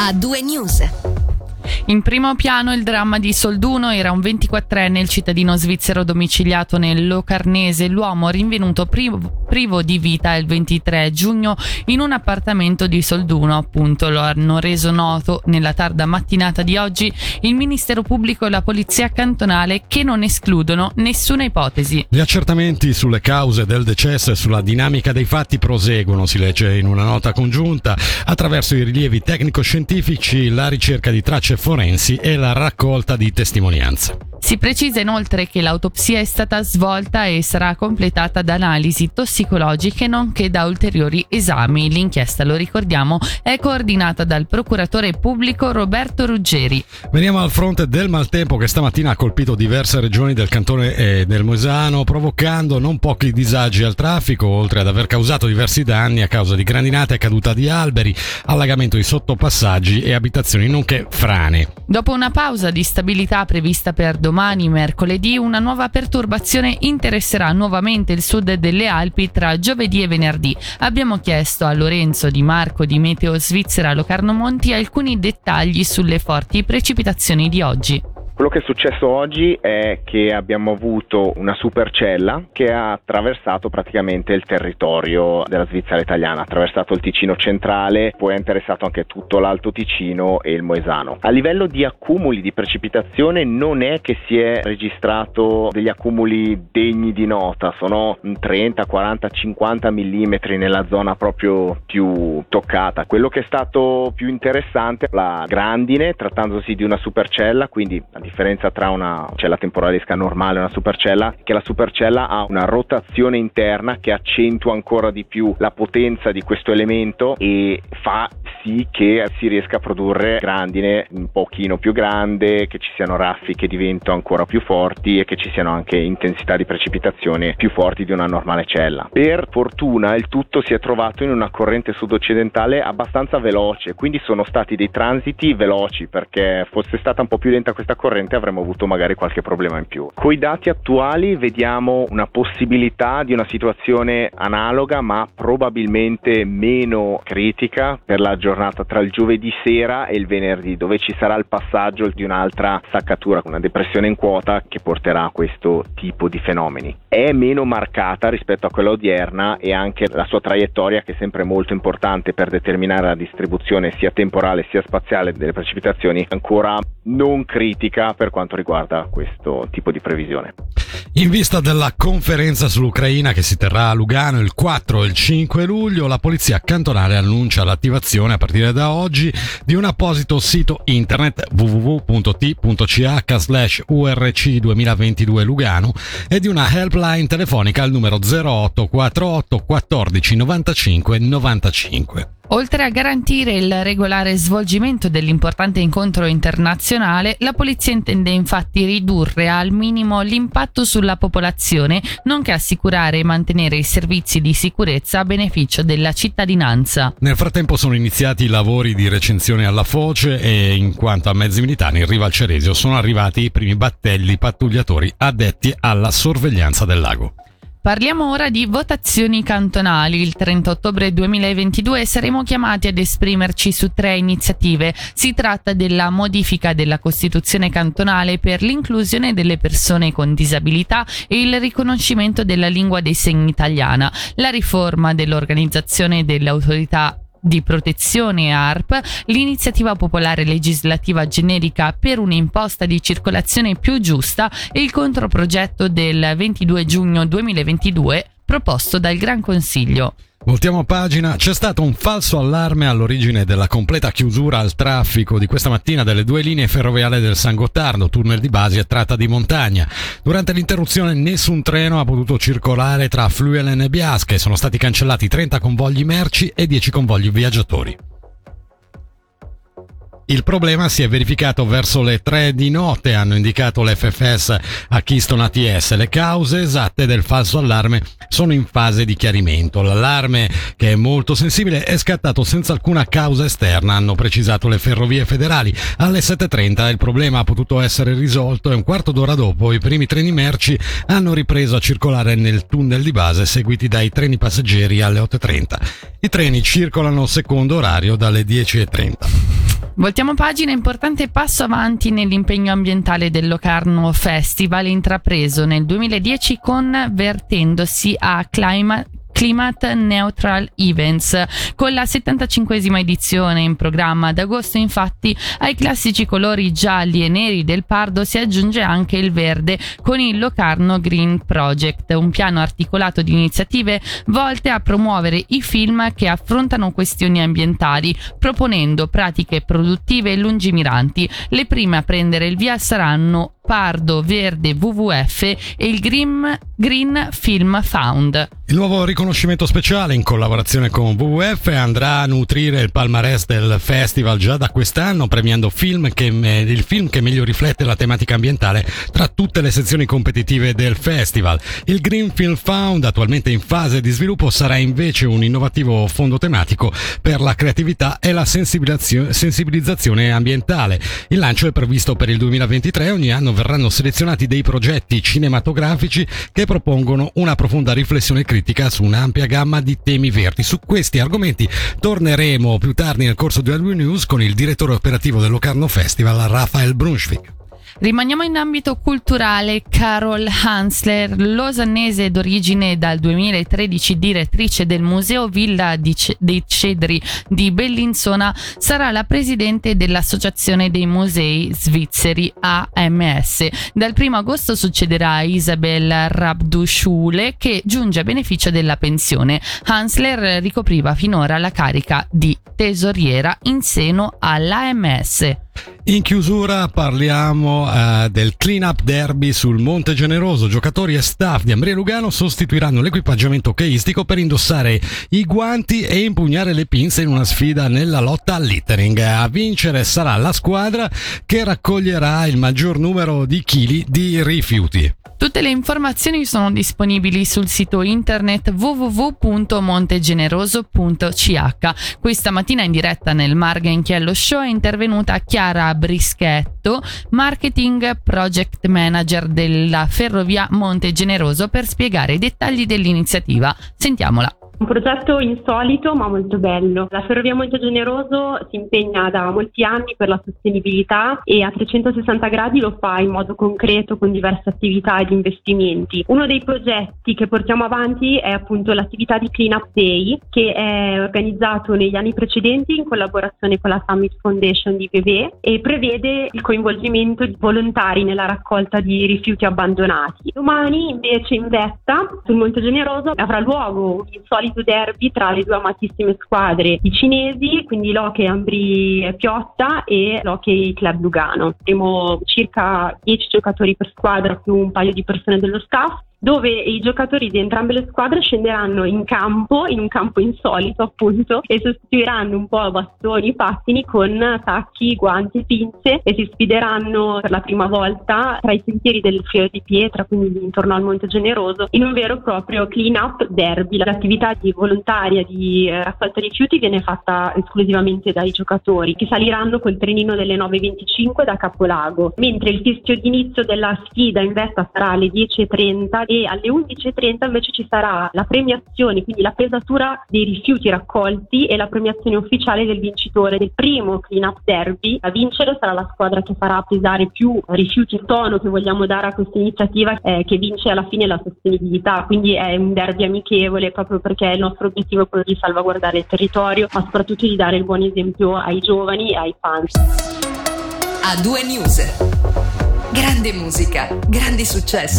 a due news. In primo piano il dramma di Solduno era un 24enne, il cittadino svizzero domiciliato nel Locarnese, l'uomo rinvenuto privo, privo, di vita il 23 giugno in un appartamento di Solduno, appunto lo hanno reso noto nella tarda mattinata di oggi il Ministero Pubblico e la Polizia Cantonale che non escludono nessuna ipotesi. Gli accertamenti sulle cause del decesso e sulla dinamica dei fatti proseguono, si legge in una nota congiunta, attraverso i rilievi tecnico-scientifici, la ricerca di tracce forensi e la raccolta di testimonianze. Si precisa inoltre che l'autopsia è stata svolta e sarà completata da analisi tossicologiche nonché da ulteriori esami. L'inchiesta, lo ricordiamo, è coordinata dal procuratore pubblico Roberto Ruggeri. Veniamo al fronte del maltempo che stamattina ha colpito diverse regioni del cantone e del Moesano, provocando non pochi disagi al traffico, oltre ad aver causato diversi danni a causa di grandinate, caduta di alberi, allagamento di sottopassaggi e abitazioni, nonché frane. Dopo una pausa di stabilità prevista per domani, domani, mercoledì, una nuova perturbazione interesserà nuovamente il sud delle Alpi tra giovedì e venerdì. Abbiamo chiesto a Lorenzo Di Marco di Meteo Svizzera Locarno Monti alcuni dettagli sulle forti precipitazioni di oggi. Quello che è successo oggi è che abbiamo avuto una supercella che ha attraversato praticamente il territorio della Svizzera italiana, ha attraversato il Ticino centrale, poi ha interessato anche tutto l'Alto Ticino e il Moesano. A livello di accumuli di precipitazione non è che si è registrato degli accumuli degni di nota, sono 30, 40, 50 mm nella zona proprio più toccata. Quello che è stato più interessante è la grandine, trattandosi di una supercella, quindi a differenza tra una cella temporalesca normale e una supercella è che la supercella ha una rotazione interna che accentua ancora di più la potenza di questo elemento e fa sì che si riesca a produrre grandine un pochino più grande, che ci siano raffiche di vento ancora più forti e che ci siano anche intensità di precipitazione più forti di una normale cella. Per fortuna il tutto si è trovato in una corrente sud-occidentale abbastanza veloce, quindi sono stati dei transiti veloci perché fosse stata un po' più lenta questa corrente avremmo avuto magari qualche problema in più. Coi dati attuali vediamo una possibilità di una situazione analoga ma probabilmente meno critica per la giornata tra il giovedì sera e il venerdì dove ci sarà il passaggio di un'altra saccatura, una depressione in quota che porterà a questo tipo di fenomeni. È meno marcata rispetto a quella odierna e anche la sua traiettoria che è sempre molto importante per determinare la distribuzione sia temporale sia spaziale delle precipitazioni ancora non critica per quanto riguarda questo tipo di previsione. In vista della conferenza sull'Ucraina che si terrà a Lugano il 4 e il 5 luglio, la polizia cantonale annuncia l'attivazione a partire da oggi di un apposito sito internet www.t.ch slash urc 2022 Lugano e di una helpline telefonica al numero 0848 14 95 95. Oltre a garantire il regolare svolgimento dell'importante incontro internazionale, la polizia intende infatti ridurre al minimo l'impatto sulla popolazione, nonché assicurare e mantenere i servizi di sicurezza a beneficio della cittadinanza. Nel frattempo sono iniziati i lavori di recensione alla foce e in quanto a mezzi militari in riva al Ceresio sono arrivati i primi battelli pattugliatori addetti alla sorveglianza del lago. Parliamo ora di votazioni cantonali. Il 30 ottobre 2022 saremo chiamati ad esprimerci su tre iniziative. Si tratta della modifica della Costituzione cantonale per l'inclusione delle persone con disabilità e il riconoscimento della lingua dei segni italiana, la riforma dell'organizzazione delle autorità di protezione ARP, l'iniziativa popolare legislativa generica per un'imposta di circolazione più giusta e il controprogetto del 22 giugno 2022 proposto dal Gran Consiglio. Voltiamo pagina, c'è stato un falso allarme all'origine della completa chiusura al traffico di questa mattina delle due linee ferroviarie del San Gottardo, tunnel di base e tratta di montagna. Durante l'interruzione nessun treno ha potuto circolare tra Fluelen e Biasca e sono stati cancellati 30 convogli merci e 10 convogli viaggiatori. Il problema si è verificato verso le 3 di notte, hanno indicato l'FFS a Keystone ATS. Le cause esatte del falso allarme sono in fase di chiarimento. L'allarme, che è molto sensibile, è scattato senza alcuna causa esterna, hanno precisato le ferrovie federali. Alle 7.30 il problema ha potuto essere risolto e un quarto d'ora dopo i primi treni merci hanno ripreso a circolare nel tunnel di base seguiti dai treni passeggeri alle 8.30. I treni circolano secondo orario dalle 10.30. Voltiamo pagina, importante passo avanti nell'impegno ambientale del Locarno Festival intrapreso nel 2010 convertendosi a Climate Climate Neutral Events. Con la 75esima edizione in programma ad agosto, infatti, ai classici colori gialli e neri del Pardo si aggiunge anche il verde con il Locarno Green Project, un piano articolato di iniziative volte a promuovere i film che affrontano questioni ambientali, proponendo pratiche produttive lungimiranti. Le prime a prendere il via saranno Pardo Verde WWF e il Green, Green Film Found. Il nuovo riconoscimento speciale in collaborazione con WWF andrà a nutrire il palmarès del festival già da quest'anno, premiando film che, il film che meglio riflette la tematica ambientale tra tutte le sezioni competitive del festival. Il Green Film Found, attualmente in fase di sviluppo, sarà invece un innovativo fondo tematico per la creatività e la sensibilizzazione ambientale. Il lancio è previsto per il 2023, ogni anno verranno selezionati dei progetti cinematografici che propongono una profonda riflessione critica su un'ampia gamma di temi verdi. Su questi argomenti torneremo più tardi nel corso di Albu News con il direttore operativo del Locarno Festival, Rafael Brunswick. Rimaniamo in ambito culturale. Carol Hansler, losannese d'origine dal 2013 direttrice del Museo Villa dei Cedri di Bellinzona, sarà la presidente dell'Associazione dei Musei Svizzeri AMS. Dal 1 agosto succederà a Isabel Rabdushule che giunge a beneficio della pensione. Hansler ricopriva finora la carica di tesoriera in seno all'AMS. In chiusura parliamo uh, del clean up derby sul Monte Generoso. Giocatori e staff di Ambria Lugano sostituiranno l'equipaggiamento hockeyistico per indossare i guanti e impugnare le pinze in una sfida nella lotta al littering. A vincere sarà la squadra che raccoglierà il maggior numero di chili di rifiuti. Tutte le informazioni sono disponibili sul sito internet www.montegeneroso.ch. Questa mattina in diretta nel Marga Inchiello Show è intervenuta Chiara Brischetto, Marketing Project Manager della Ferrovia Monte Generoso per spiegare i dettagli dell'iniziativa. Sentiamola. Un progetto insolito ma molto bello. La Ferrovia Monte Generoso si impegna da molti anni per la sostenibilità e a 360 gradi lo fa in modo concreto con diverse attività ed investimenti. Uno dei progetti che portiamo avanti è appunto l'attività di Clean Up Day che è organizzato negli anni precedenti in collaborazione con la Summit Foundation di PV e prevede il coinvolgimento di volontari nella raccolta di rifiuti abbandonati. Domani invece in vetta sul Monte Generoso avrà luogo un insolito solito derby tra le due amatissime squadre i cinesi, quindi l'Hockey Ambri Piotta e l'Hockey Club Lugano. Avremo circa 10 giocatori per squadra più un paio di persone dello staff dove i giocatori di entrambe le squadre scenderanno in campo, in un campo insolito appunto, e sostituiranno un po' bastoni, pattini con tacchi, guanti, pinze e si sfideranno per la prima volta tra i sentieri del Fio di Pietra, quindi intorno al Monte Generoso, in un vero e proprio clean up derby. L'attività di volontaria di eh, raccolta rifiuti viene fatta esclusivamente dai giocatori che saliranno col trenino delle 9.25 da Capolago, mentre il fischio d'inizio della sfida in vesta sarà alle 10.30 e alle 11.30 invece ci sarà la premiazione, quindi la pesatura dei rifiuti raccolti e la premiazione ufficiale del vincitore del primo clean up derby. A vincere sarà la squadra che farà pesare più rifiuti, il tono che vogliamo dare a questa iniziativa eh, che vince alla fine la sostenibilità, quindi è un derby amichevole proprio perché il nostro obiettivo è quello di salvaguardare il territorio, ma soprattutto di dare il buon esempio ai giovani e ai fans. A due news. Grande musica, grandi successi.